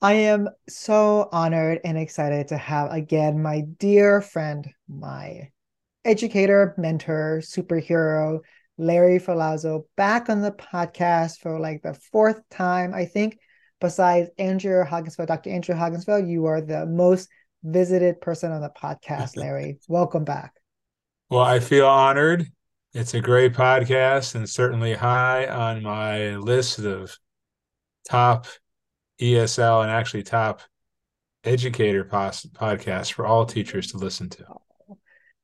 I am so honored and excited to have again my dear friend, my educator, mentor, superhero, Larry Ferlazzo, back on the podcast for like the fourth time, I think. Besides Andrea Honigsfeld, Dr. Andrea Honigsfeld, you are the most visited person on the podcast, Larry. Welcome back. Well, I feel honored. It's a great podcast and certainly high on my list of top ESL and actually top educator pos- podcasts for all teachers to listen to.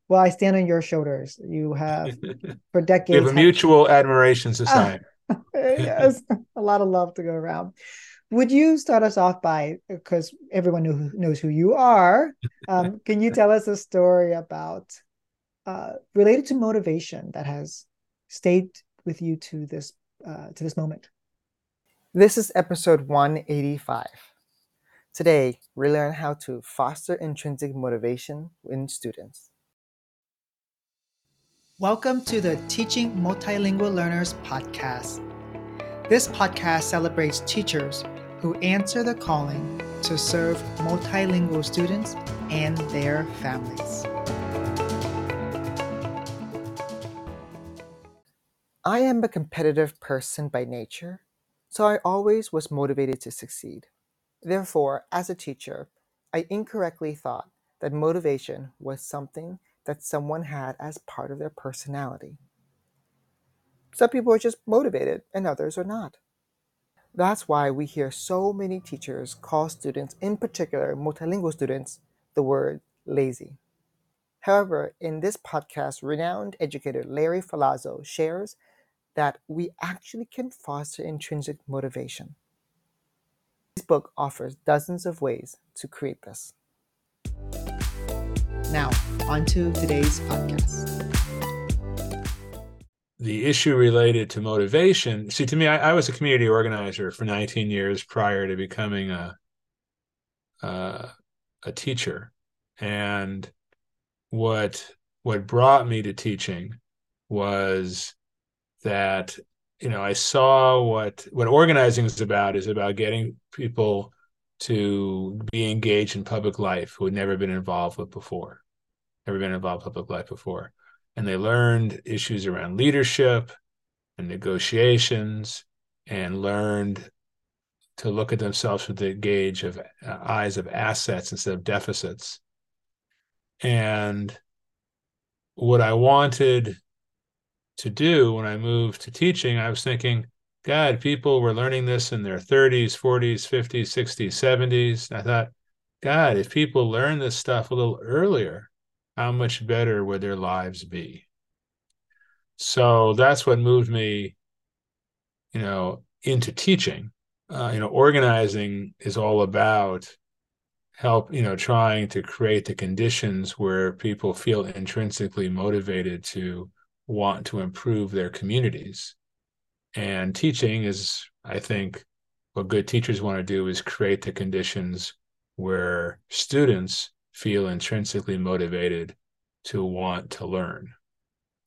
Well, I stand on your shoulders. You have for decades. we have a mutual admiration society. yes, a lot of love to go around. Would you start us off by, because everyone knows who you are, um, can you tell us a story about uh, related to motivation that has stayed with you to this uh, to this moment? This is episode 185. Today, we learn how to foster intrinsic motivation in students. Welcome to the Teaching Multilingual Learners podcast. This podcast celebrates teachers who answer the calling to serve multilingual students and their families. I am a competitive person by nature so I always was motivated to succeed. Therefore, as a teacher, I incorrectly thought that motivation was something that someone had as part of their personality. Some people are just motivated and others are not. That's why we hear so many teachers call students, in particular multilingual students, the word lazy. However, in this podcast, renowned educator Larry Ferlazzo shares that we actually can foster intrinsic motivation. This book offers dozens of ways to create this. Now, on to today's podcast. The issue related to motivation. See, to me, I, I was a community organizer for 19 years prior to becoming a a teacher, and what what brought me to teaching was that you know I saw what what organizing is about is about getting people to be engaged in public life who had never been involved with before, never been involved in public life before, and they learned issues around leadership and negotiations, and learned to look at themselves with the gauge of uh, eyes of assets instead of deficits. And what I wanted to do when I moved to teaching, I was thinking, God, people were learning this in their 30s, 40s, 50s, 60s, 70s. I thought, God, if people learn this stuff a little earlier, how much better would their lives be? So that's what moved me, you know, into teaching. Uh, you know, organizing is all about help, you know, trying to create the conditions where people feel intrinsically motivated to want to improve their communities. And teaching is, I think, what good teachers want to do is create the conditions where students feel intrinsically motivated to want to learn.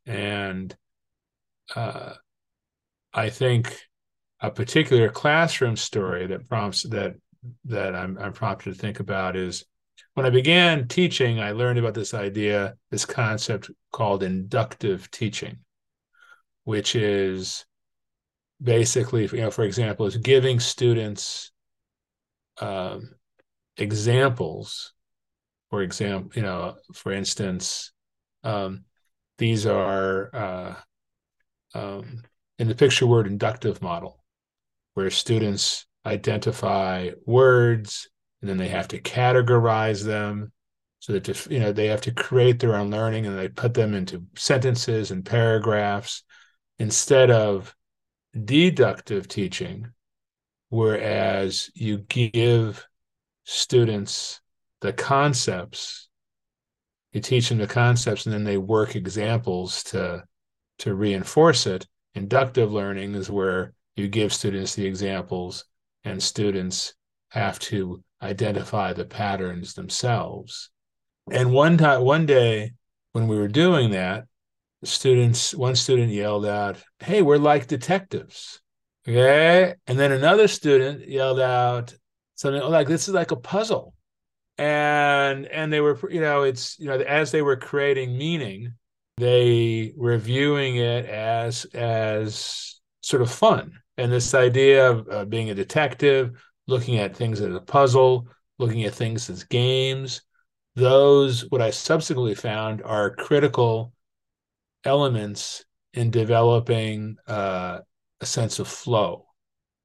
And uh, I think a particular classroom story that prompts that that I'm, I'm prompted to think about is when I began teaching, I learned about this idea, this concept called inductive teaching, which is basically, you know, for example, is giving students um, examples. For example, you know, for instance, um, these are uh, um, in the picture word inductive model, where students identify words and then they have to categorize them so that you know they have to create their own learning and they put them into sentences and paragraphs instead of deductive teaching whereas you give students the concepts you teach them the concepts and then they work examples to to reinforce it. Inductive learning is where you give students the examples and students have to identify the patterns themselves. And one time, one day when we were doing that, students, one student yelled out, Hey, we're like detectives. Okay. And then another student yelled out, something like this is like a puzzle and and they were you know it's you know as they were creating meaning they were viewing it as as sort of fun and this idea of uh, being a detective looking at things as a puzzle looking at things as games. Those what i subsequently found are critical elements in developing uh, a sense of flow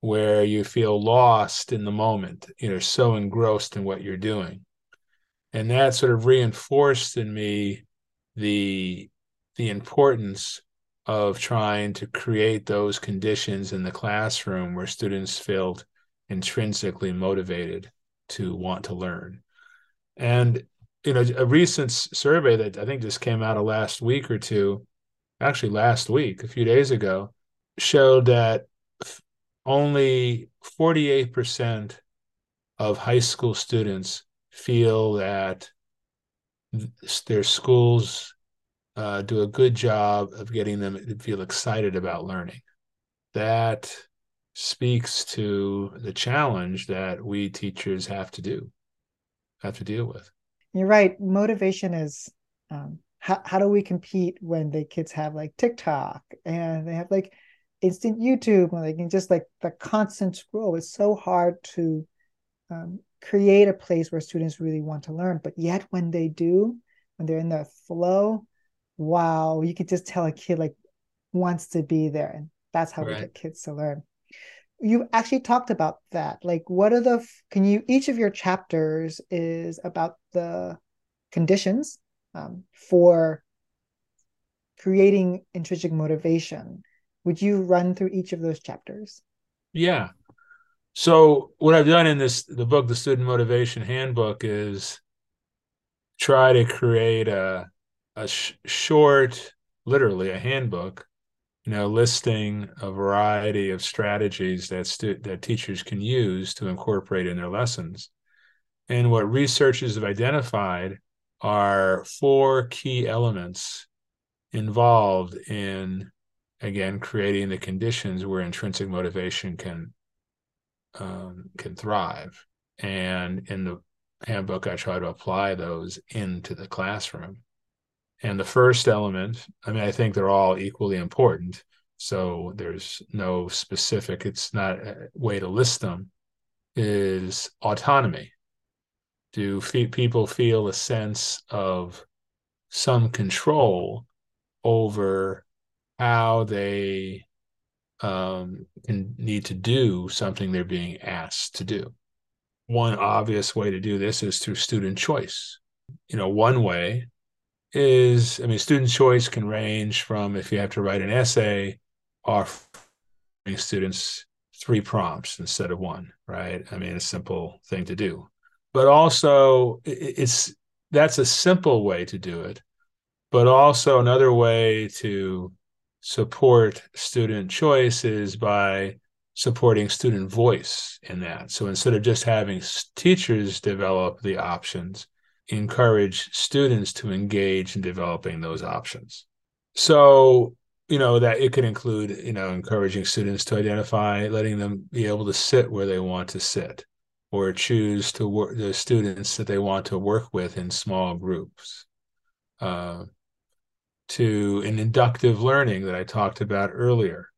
where you feel lost in the moment you're so engrossed in what you're doing. And that sort of reinforced in me the the importance of trying to create those conditions in the classroom where students felt intrinsically motivated to want to learn and you know a recent survey that i think just came out of last week or two actually last week a few days ago showed that only 48% of high school students feel that their schools uh, do a good job of getting them to feel excited about learning. That speaks to the challenge that we teachers have to do, have to deal with. You're right. Motivation is um, how, how do we compete when the kids have like TikTok and they have like instant YouTube and they can just like the constant scroll. It's so hard to um, create a place where students really want to learn. But yet when they do, when they're in the flow, wow, you could just tell a kid like wants to be there. And that's how right. we get kids to learn. You actually talked about that. Like, what are the, can you, each of your chapters is about the conditions um, for creating intrinsic motivation would you run through each of those chapters? Yeah. So what I've done in this the book, the Student Motivation Handbook, is try to create a a sh- short, literally a handbook, you know, listing a variety of strategies that stu- that teachers can use to incorporate in their lessons. And what researchers have identified are four key elements involved in again creating the conditions where intrinsic motivation can um, can thrive and in the handbook i try to apply those into the classroom and the first element i mean i think they're all equally important so there's no specific it's not a way to list them is autonomy do people feel a sense of some control over how they um, need to do something they're being asked to do. One obvious way to do this is through student choice. You know, one way is, I mean, student choice can range from if you have to write an essay, offering students three prompts instead of one, right? I mean, a simple thing to do. But also, it's that's a simple way to do it. But also, another way to support student choice is by supporting student voice in that. So instead of just having teachers develop the options, encourage students to engage in developing those options. So, you know, that it could include, you know, encouraging students to identify, letting them be able to sit where they want to sit or choose to work the students that they want to work with in small groups. Uh, to an inductive learning that I talked about earlier.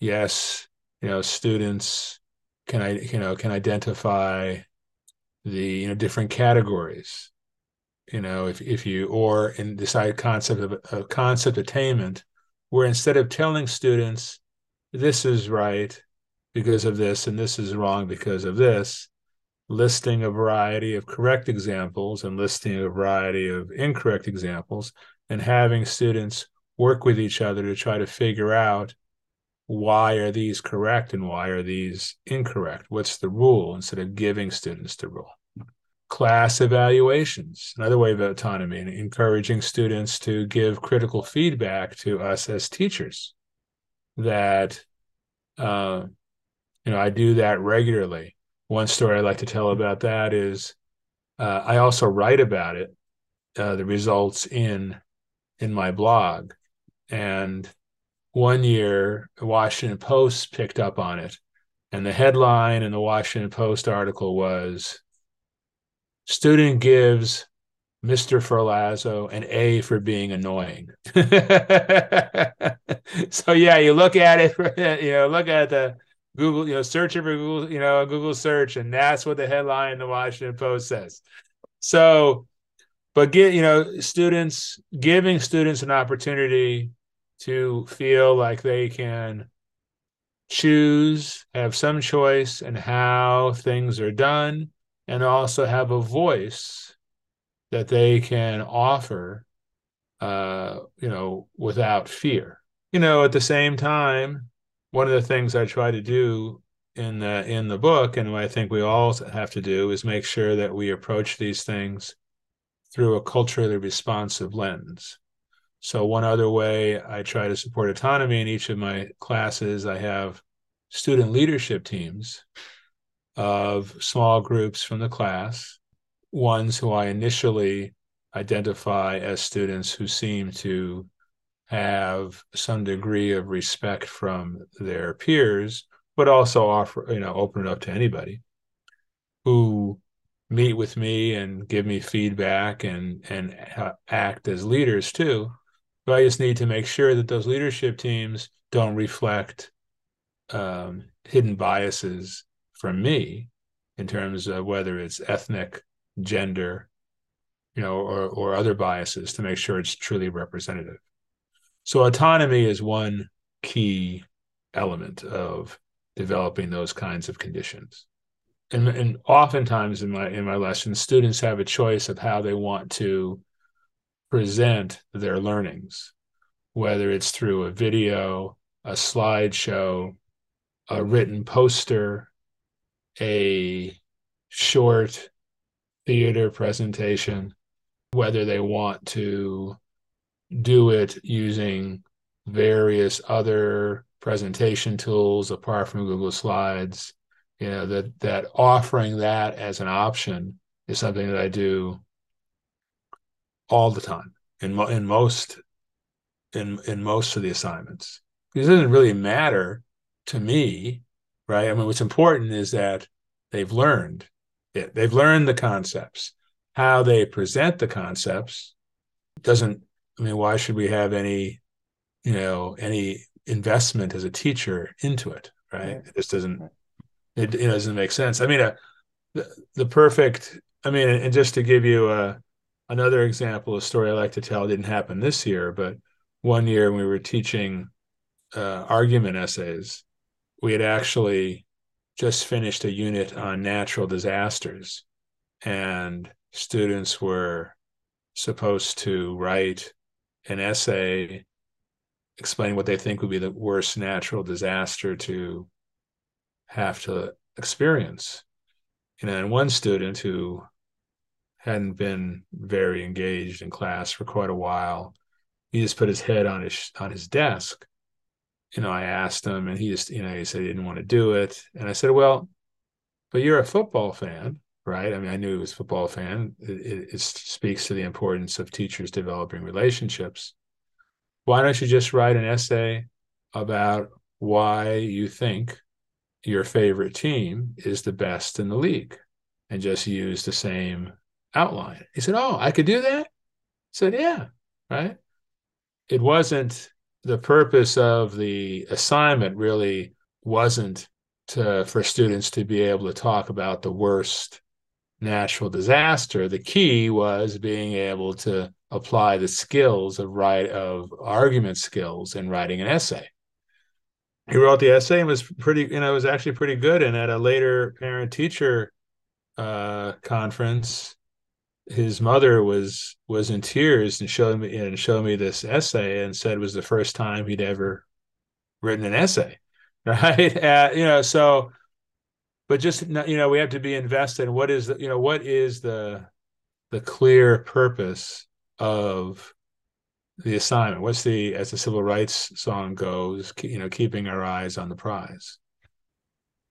Yes, you know, students can I you know can identify the you know different categories. You know, if if you or in decide concept of, of concept attainment, where instead of telling students this is right because of this and this is wrong because of this, listing a variety of correct examples and listing a variety of incorrect examples and having students work with each other to try to figure out why are these correct and why are these incorrect? What's the rule instead of giving students the rule class evaluations. Another way of autonomy and encouraging students to give critical feedback to us as teachers that uh, you know i do that regularly. One story i like to tell about that is uh, i also write about it uh, the results in in my blog. And one year, the Washington Post picked up on it. And the headline in the Washington Post article was Student gives Mr. Ferlazzo an A for being annoying. so yeah, you look at it, you know, look at the Google, you know, searching for Google, you know, Google search, and that's what the headline in the Washington Post says. So, but get, you know, students giving students an opportunity to feel like they can choose, have some choice in how things are done, and also have a voice that they can offer, uh, you know, without fear. You know, at the same time, one of the things I try to do in the in the book, and what I think we all have to do, is make sure that we approach these things through a culturally responsive lens. So one other way I try to support autonomy in each of my classes, I have student leadership teams of small groups from the class, ones who I initially identify as students who seem to have some degree of respect from their peers, but also offer, you know, open it up to anybody who meet with me and give me feedback and and act as leaders too. But I just need to make sure that those leadership teams don't reflect um, hidden biases from me in terms of whether it's ethnic, gender, you know, or or other biases to make sure it's truly representative. So autonomy is one key element of developing those kinds of conditions. And, and oftentimes in my in my lessons, students have a choice of how they want to present their learnings, whether it's through a video, a slideshow, a written poster, a short theater presentation, whether they want to do it using various other presentation tools apart from Google Slides. You know that that offering that as an option is something that I do all the time in mo- in most in in most of the assignments. It doesn't really matter to me, right? I mean, what's important is that they've learned it. They've learned the concepts. How they present the concepts doesn't I mean, why should we have any, you know, any investment as a teacher into it, right? It just doesn't, it, it doesn't make sense. I mean, uh, the, the perfect, I mean, and just to give you a, uh, another example, a story I like to tell didn't happen this year, but one year we were teaching uh, argument essays, we had actually just finished a unit on natural disasters, and students were supposed to write an essay explaining what they think would be the worst natural disaster to have to experience. You know, and one student who hadn't been very engaged in class for quite a while, he just put his head on his on his desk. You know, I asked him, and he just, you know, he said he didn't want to do it, and I said, "Well, but you're a football fan, right? I mean, I knew he was a football fan. It, it, speaks to the importance of teachers developing relationships. Why don't you just write an essay about why you think your favorite team is the best in the league and just use the same outline? He said, Oh, I could do that? I said, Yeah, right. It wasn't the purpose of the assignment, really wasn't to for students to be able to talk about the worst natural disaster, the key was being able to apply the skills of write of argument skills in writing an essay. He wrote the essay and was pretty, you know, was actually pretty good. And at a later parent teacher uh, conference, his mother was was in tears and showed me and showed me this essay and said it was the first time he'd ever written an essay, right? Uh, you know, so but just you know we have to be invested in what is the you know what is the the clear purpose of the assignment what's the as the civil rights song goes you know keeping our eyes on the prize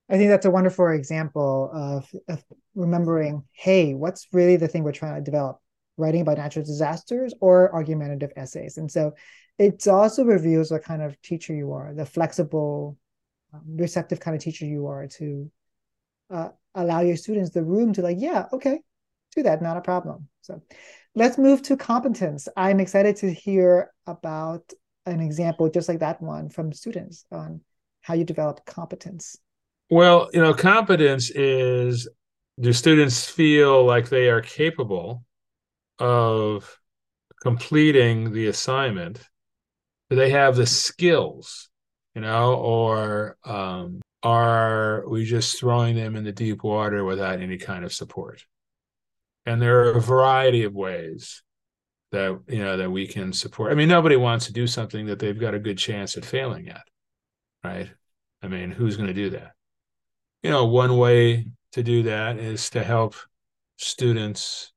i think that's a wonderful example of, of remembering hey what's really the thing we're trying to develop writing about natural disasters or argumentative essays and so it also reveals what kind of teacher you are the flexible um, receptive kind of teacher you are to uh, allow your students the room to like, yeah, okay, do that, not a problem. So let's move to competence. I'm excited to hear about an example just like that one from students on how you develop competence. Well, you know, competence is do students feel like they are capable of completing the assignment? Do they have the skills, you know, or um, are we just throwing them in the deep water without any kind of support? And there are a variety of ways that you know that we can support. I mean, nobody wants to do something that they've got a good chance at failing at, right? I mean, who's going to do that? You know, one way to do that is to help students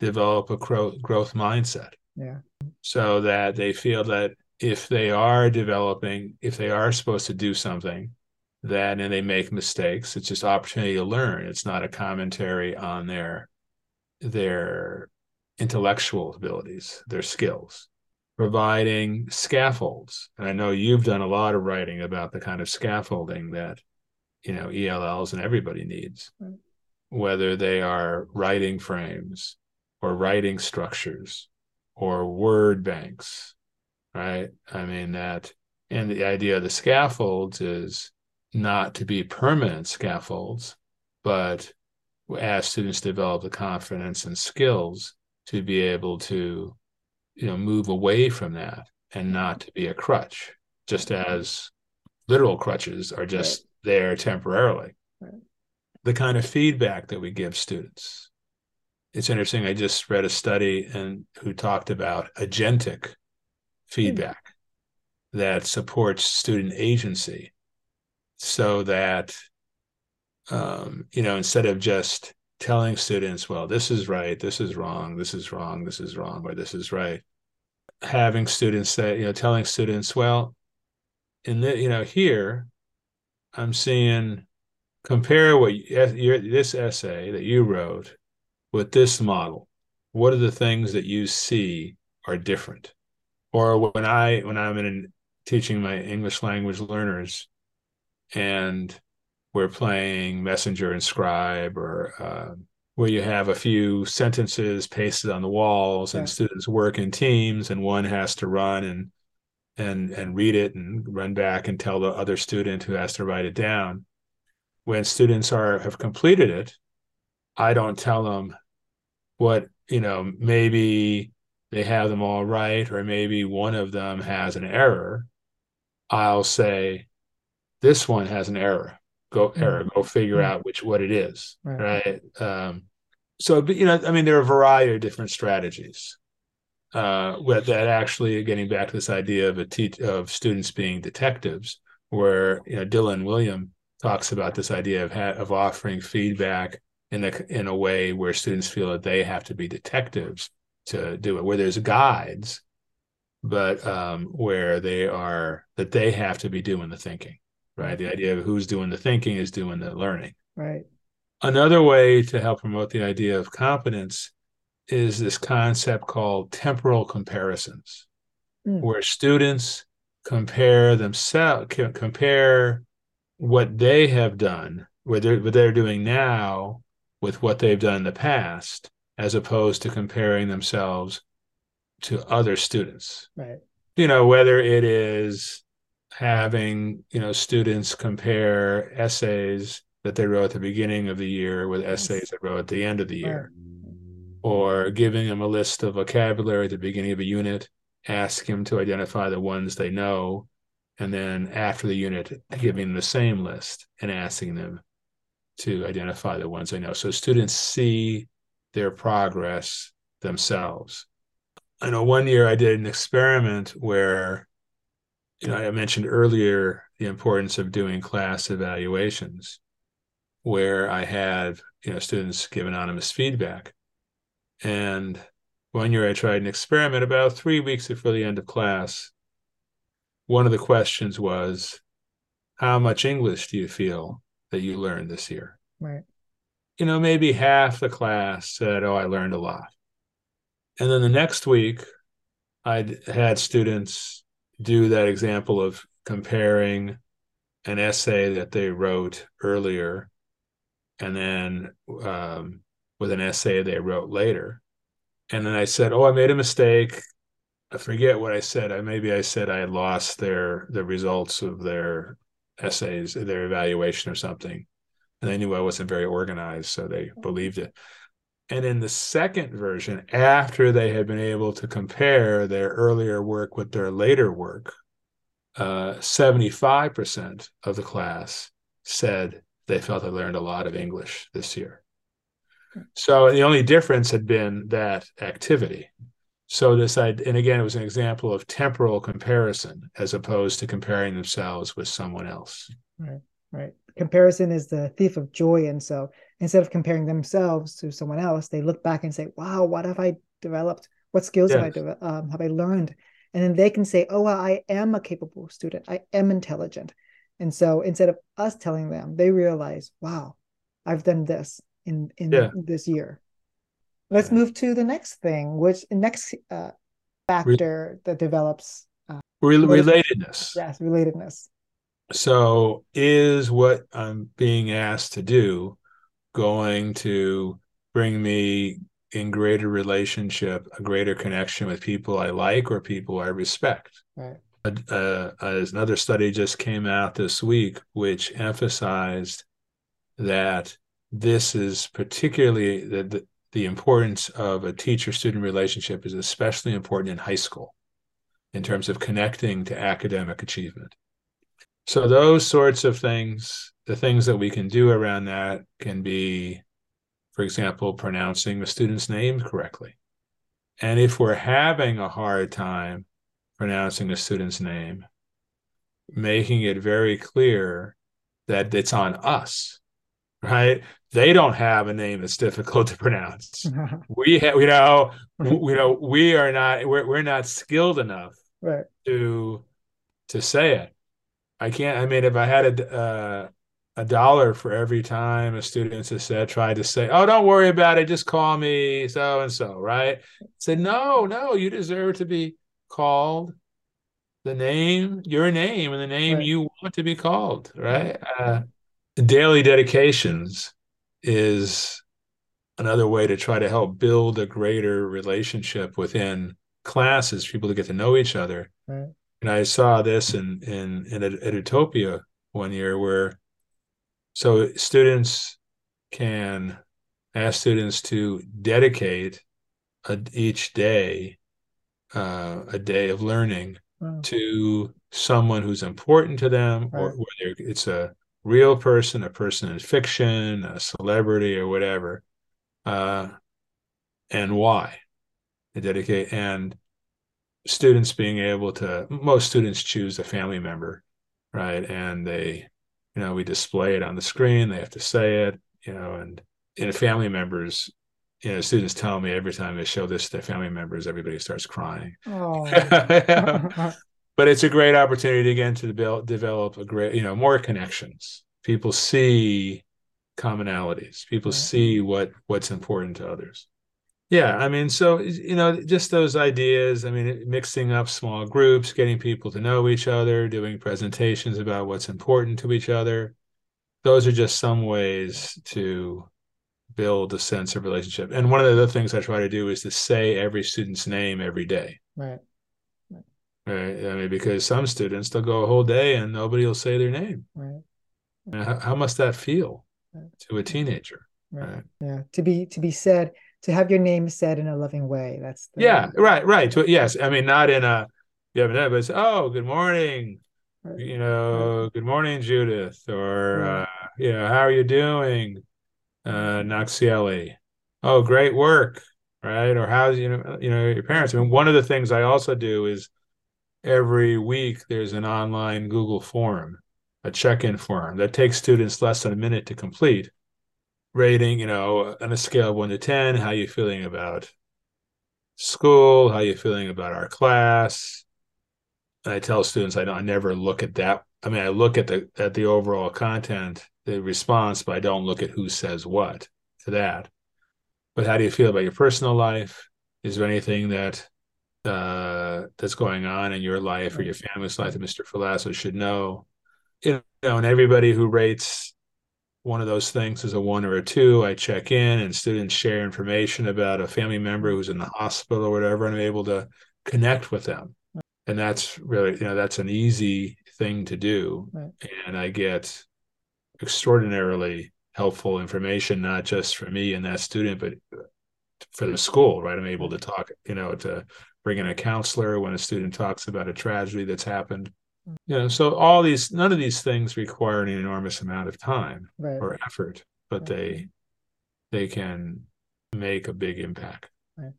develop a growth, growth mindset. Yeah. So that they feel that if they are developing, if they are supposed to do something, that and they make mistakes, it's just opportunity to learn. It's not a commentary on their their intellectual abilities, their skills. Providing scaffolds. And I know you've done a lot of writing about the kind of scaffolding that you know ELLs and everybody needs, right. whether they are writing frames or writing structures or word banks, right? I mean that, and the idea of the scaffolds is not to be permanent scaffolds, but as students develop the confidence and skills to be able to, you know, move away from that and not to be a crutch, just as literal crutches are just there temporarily. Right. The kind of feedback that we give students. It's interesting. I just read a study and who talked about agentic feedback mm. that supports student agency so that um, you know instead of just telling students well this is right this is wrong this is wrong this is wrong or this is right having students say you know telling students well in the you know here I'm seeing compare what your, this essay that you wrote with this model. What are the things that you see are different? Or when I when I'm in teaching my English language learners, and we're playing messenger and scribe, or uh, where you have a few sentences pasted on the walls, and students work in teams, and one has to run and and and read it and run back and tell the other student who has to write it down. When students are have completed it i don't tell them what you know maybe they have them all right or maybe one of them has an error. I'll say this one has an error. Go mm-hmm. error. Go figure mm-hmm. out which what it is. Right, right? Um, so you know i mean there are a variety of different strategies uh, with that actually getting back to this idea of a te- of students being detectives, where you know Dylan Wiliam talks about this idea of ha- of offering feedback in a in a way where students feel that they have to be detectives to do it, where there's guides, but um, where they are that they have to be doing the thinking, right? The idea of who's doing the thinking is doing the learning, right? Another way to help promote the idea of competence is this concept called temporal comparisons, mm. where students compare themselves, compare what they have done, what they're, what they're doing now with what they've done in the past, as opposed to comparing themselves to other students. Right. You know, whether it is having, you know, students compare essays that they wrote at the beginning of the year with yes. essays they wrote at the end of the year. Right or giving them a list of vocabulary at the beginning of a unit, ask them to identify the ones they know, and then after the unit, giving them the same list and asking them to identify the ones they know. So students see their progress themselves. I know one year I did an experiment where, you know, I mentioned earlier the importance of doing class evaluations, where I had, you know, students give anonymous feedback. And one year I tried an experiment about three weeks before the end of class. One of the questions was, How much English do you feel that you learned this year? Right. You know, maybe half the class said, Oh, I learned a lot. And then the next week, I had students do that example of comparing an essay that they wrote earlier and then um, with an essay they wrote later. And then I said, "Oh, I made a mistake. I forget what I said. I maybe I said I lost their the results of their essays, their evaluation or something." And they knew I wasn't very organized, so they believed it. And in the second version, after they had been able to compare their earlier work with their later work, uh, 75% of the class said they felt they learned a lot of English this year. So the only difference had been that activity. So this, and again, it was an example of temporal comparison as opposed to comparing themselves with someone else. Right, right. Comparison is the thief of joy, and so instead of comparing themselves to someone else, they look back and say, "Wow, what have I developed? What skills yes. have I de- um, have I learned?" And then they can say, "Oh, well, I am a capable student. I am intelligent." And so instead of us telling them, they realize, "Wow, I've done this in in yeah. this year." Let's move to the next thing, which next uh, factor Re- that develops uh, relatedness. Yes, relatedness. So, is what I'm being asked to do going to bring me in greater relationship, a greater connection with people I like or people I respect. Right. Uh, uh, another study just came out this week, which emphasized that this is particularly the, the, the importance of a teacher student relationship is especially important in high school in terms of connecting to academic achievement. So, those sorts of things the things that we can do around that can be, for example, pronouncing the student's name correctly. And if we're having a hard time pronouncing the student's name, making it very clear that it's on us, right? They don't have a name that's difficult to pronounce. we have, you know, you know, we are not, we're, we're not skilled enough right. to, to say it. I can't, I mean, if I had a, uh, a dollar for every time a student has said tried to say, "Oh, don't worry about it, just call me so and so," right? I said, "No, no, you deserve to be called the name, your name, and the name right. you want to be called, right?" Uh, daily dedications is another way to try to help build a greater relationship within classes, people to get to know each other. Right. And I saw this in in in Edutopia one year where so students can ask students to dedicate a, each day uh, a day of learning wow. to someone who's important to them, right. or whether it's a real person, a person in fiction, a celebrity, or whatever, uh, and why they dedicate. And students being able to, most students choose a family member, right? And they you know we display it on the screen they have to say it you know and in family members you know students tell me every time they show this to their family members everybody starts crying oh. but it's a great opportunity again to develop, develop a great you know more connections. People see commonalities. People see what what's important to others. Yeah i mean so you know just those ideas i mean mixing up small groups getting people to know each other doing presentations about what's important to each other. Those are just some ways to build a sense of relationship. And one of the other things i try to do is to say every student's name every day. Right right i mean because some students they'll go a whole day and nobody will say their name right how, how must that feel right. to a teenager right. right yeah to be to be said to have your name said in a loving way. That's the, yeah, right, right. yes, I mean not in a you have but it's oh, good morning, right. you know, right. good morning, Judith, or right. uh, you know, how are you doing, uh, Naxieli? Oh, great work, right? Or how's you know, you know, your parents. I mean, one of the things I also do is every week there's an online Google form, a check-in form that takes students less than a minute to complete rating, you know, on a scale of one to 10, how you feeling about school? How you feeling about our class? And I tell students I don't, I never look at that. I mean, I look at the, at the overall content, the response, but I don't look at who says what to that. But how do you feel about your personal life? Is there anything that uh, that's going on in your life or your family's life that Mr. Ferlazzo should know? you know, and everybody who rates one of those things is a one or a two. I check in, and students share information about a family member who's in the hospital or whatever, and I'm able to connect with them. And that's really, you know, that's an easy thing to do. Right. And I get extraordinarily helpful information, not just for me and that student, but for the school, right? I'm able to talk, you know, to bring in a counselor when a student talks about a tragedy that's happened. Mm. You know, so all these, none of these things require an enormous amount of time right. or effort, but right. they, they can make a big impact. Right.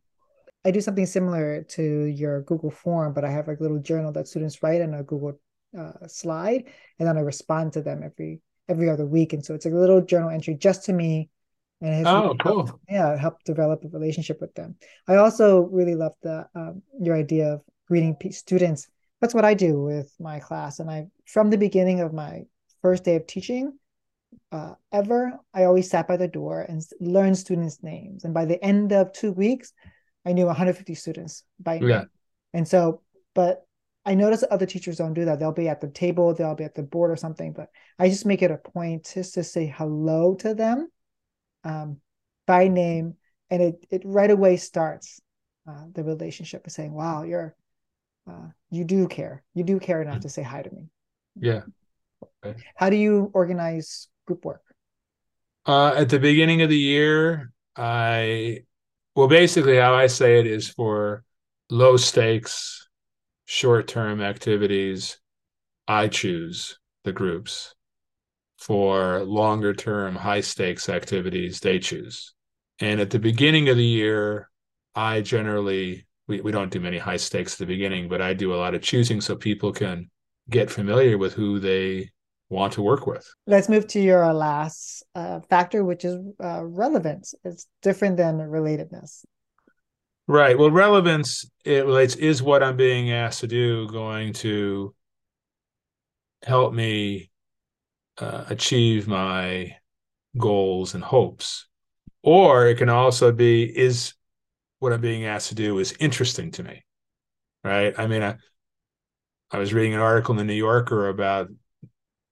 I do something similar to your Google form, but I have a little journal that students write in a Google uh, slide, and then I respond to them every every other week. And so it's a little journal entry just to me. And it oh, cool. Helped, yeah, help develop a relationship with them. I also really love the um, your idea of greeting students. That's what I do with my class. And I, from the beginning of my first day of teaching, uh, ever, I always sat by the door and learned students' names. And by the end of two weeks, I knew 150 students by name. Yeah. And so, but I notice other teachers don't do that. They'll be at the table, they'll be at the board or something, but I just make it a point just to say hello to them um, by name. And it, it right away starts uh, the relationship of saying, wow, you're, uh, you do care. You do care enough to say hi to me. Yeah. Okay. How do you organize group work? Uh, at the beginning of the year, I, well, basically how I say it is for low stakes short term activities, I choose the groups. For longer term, high stakes activities, they choose. And at the beginning of the year, I generally, we, we don't do many high stakes at the beginning, but I do a lot of choosing so people can get familiar with who they want to work with. Let's move to your last uh, factor, which is uh, relevance. It's different than relatedness. Right. Well, relevance it relates is what I'm being asked to do going to help me uh, achieve my goals and hopes, or it can also be is what I'm being asked to do is interesting to me. Right. I mean, I I was reading an article in the New Yorker about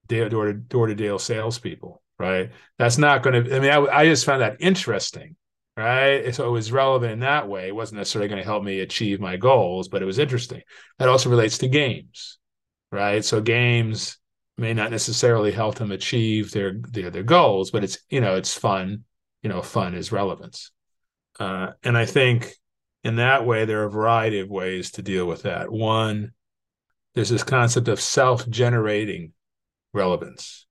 door to door to deal salespeople. Right. That's not going to. I mean, I, I just found that interesting right? So it was relevant in that way. It wasn't necessarily going to help me achieve my goals, but it was interesting. That also relates to games, right? So games may not necessarily help them achieve their their, their goals, but it's you know it's fun. You know, fun is relevance, uh, and I think in that way there are a variety of ways to deal with that. One, there's this concept of self-generating relevance.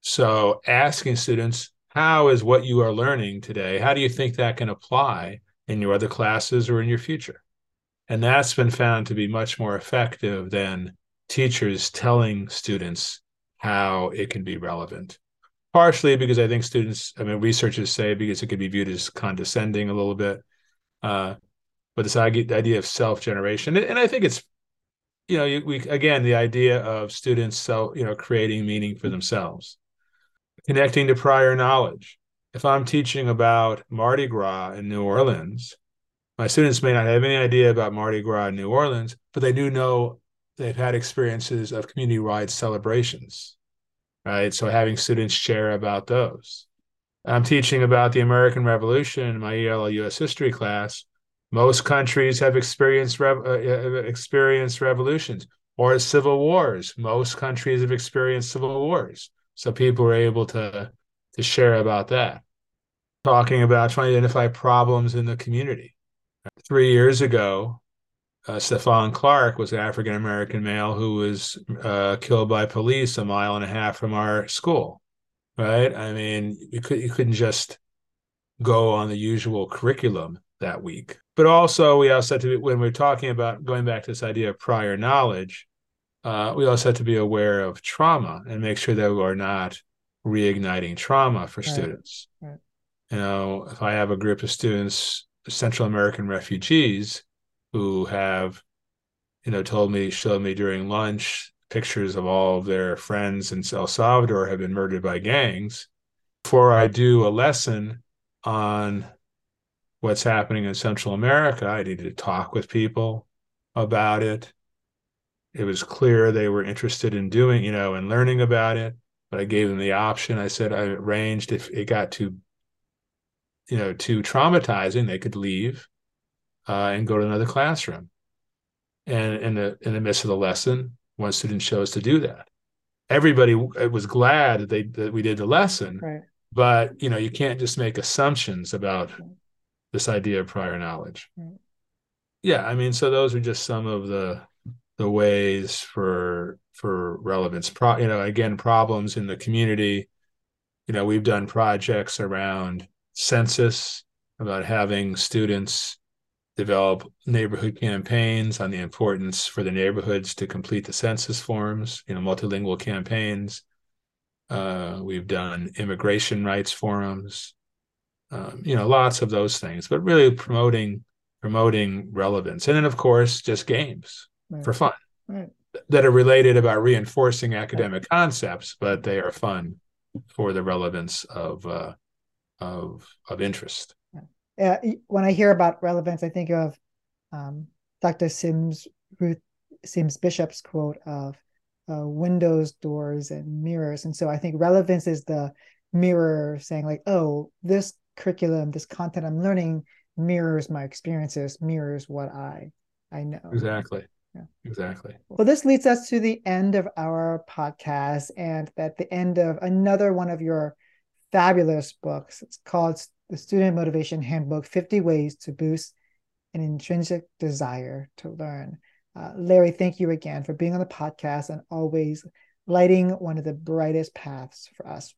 So asking students how is what you are learning today how do you think that can apply in your other classes or in your future and that's been found to be much more effective than teachers telling students how it can be relevant partially because i think students i mean researchers say because it could be viewed as condescending a little bit uh, but this idea of self-generation and i think it's you know we again the idea of students self you know creating meaning for themselves connecting to prior knowledge. If I'm teaching about Mardi Gras in New Orleans, my students may not have any idea about Mardi Gras in New Orleans, but they do know they've had experiences of community wide celebrations, right? So having students share about those. I'm teaching about the American Revolution in my ELL US history class. Most countries have experienced rev- uh, uh experienced revolutions or civil wars. Most countries have experienced civil wars. So people were able to to share about that. Talking about trying to identify problems in the community. Three years ago, uh, Stephon Clark was an African American male who was uh, killed by police a mile and a half from our school. Right? I mean, you could you couldn't just go on the usual curriculum that week. But also, we also had to be, when we're talking about going back to this idea of prior knowledge, uh, we also had to be aware of trauma and make sure that we're not reigniting trauma for right. students. Right. You know, if I have a group of students, Central American refugees, who have, you know, told me, showed me during lunch pictures of all of their friends in El Salvador have been murdered by gangs. Before I do a lesson on what's happening in Central America, I needed to talk with people about it it was clear they were interested in doing, you know, and learning about it. But I gave them the option. I said I arranged if it got too, you know, too traumatizing, they could leave uh, and go to another classroom. And in the in the midst of the lesson, one student chose to do that. Everybody was glad that they that we did the lesson, Right. but you know, you can't just make assumptions about this idea of prior knowledge. Right. Yeah, I mean, so those are just some of the the ways for for relevance. Pro, you know, again, problems in the community. You know, we've done projects around census, about having students develop neighborhood campaigns on the importance for the neighborhoods to complete the census forms. You know, multilingual campaigns. Uh, we've done immigration rights forums. Um, you know, lots of those things, but really promoting promoting relevance, and then of course just games Right. for fun Right. that are related about reinforcing academic concepts, but they are fun for the relevance of uh, of of interest. Yeah, when I hear about relevance, I think of um, Dr. Sims Rudine Sims Bishop's quote of uh, windows, doors, and mirrors. And so I think relevance is the mirror saying like, oh, this curriculum, this content I'm learning mirrors my experiences, mirrors what I I know. Exactly. Yeah. Exactly. Well, this leads us to the end of our podcast and at the end of another one of your fabulous books. It's called The Student Motivation Handbook 50 Ways to Boost an Intrinsic Desire to Learn. Uh, Larry, thank you again for being on the podcast and always lighting one of the brightest paths for us.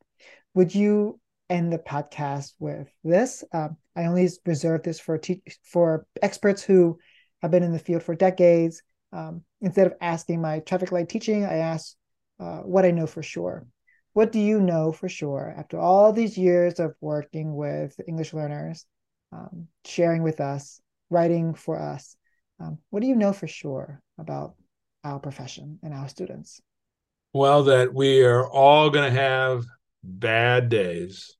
Would you end the podcast with this? Um, I only reserve this for te- for experts who have been in the field for decades. Um, instead of asking my traffic light teaching, I ask uh, what I know for sure. What do you know for sure after all these years of working with English learners, um, sharing with us, writing for us? Um, what do you know for sure about our profession and our students? Well, that we are all going to have bad days.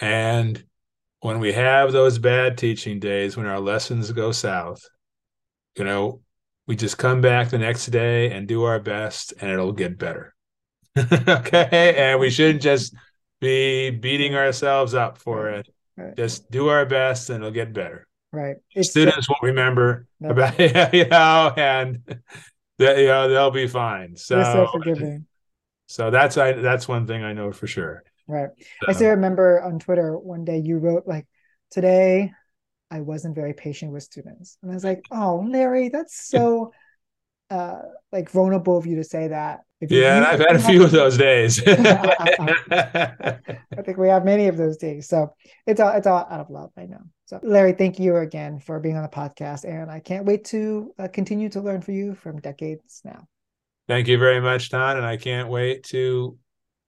And when we have those bad teaching days, when our lessons go south, you know, we just come back the next day and do our best and it'll get better. okay. And we shouldn't just be beating ourselves up for it. Right. Just do our best and it'll get better. Right. It's Students won't remember No. about you know, and that you know they'll be fine. So so forgiving. so that's I that's one thing I know for sure. Right. I still remember on Twitter one day you wrote like, today I wasn't very patient with students. And I was like, oh, Larry, that's so uh like vulnerable of you to say that. If you- yeah, and I've had a few of those days. I think we have many of those days. So it's all it's all out of love, I know. So Larry, thank you again for being on the podcast, and I can't wait to uh, continue to learn from you from decades now. Thank you very much, Tan, and I can't wait to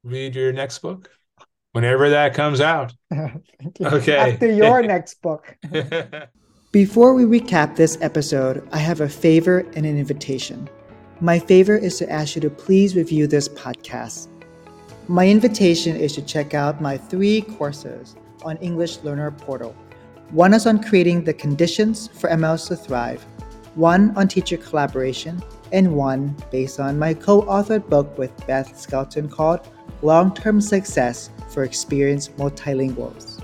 read your next book whenever that comes out. Thank you. Okay. After your next book. Before we recap this episode, I have a favor and an invitation. My favor is to ask you to please review this podcast. My invitation is to check out my three courses on English Learner Portal. One is on creating the conditions for MLs to thrive, one on teacher collaboration, and one based on my co authored book with Beth Skelton called Long Term Success for Experienced Multilinguals.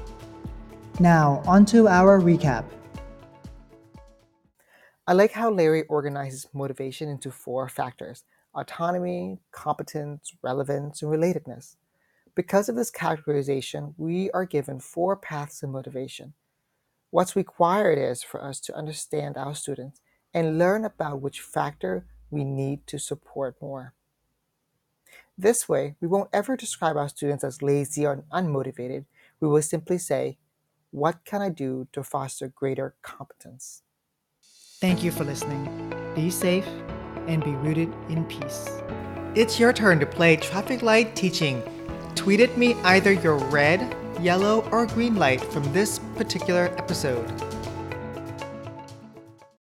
Now, on to our recap. I like how Larry organizes motivation into four factors autonomy, competence, relevance, and relatedness. Because of this categorization, we are given four paths to motivation. What's required is for us to understand our students and learn about which factor we need to support more. This way, we won't ever describe our students as lazy or unmotivated. We will simply say, What can I do to foster greater competence? Thank you for listening. Be safe and be rooted in peace. It's your turn to play traffic light teaching. Tweet at me either your red, yellow, or green light from this particular episode.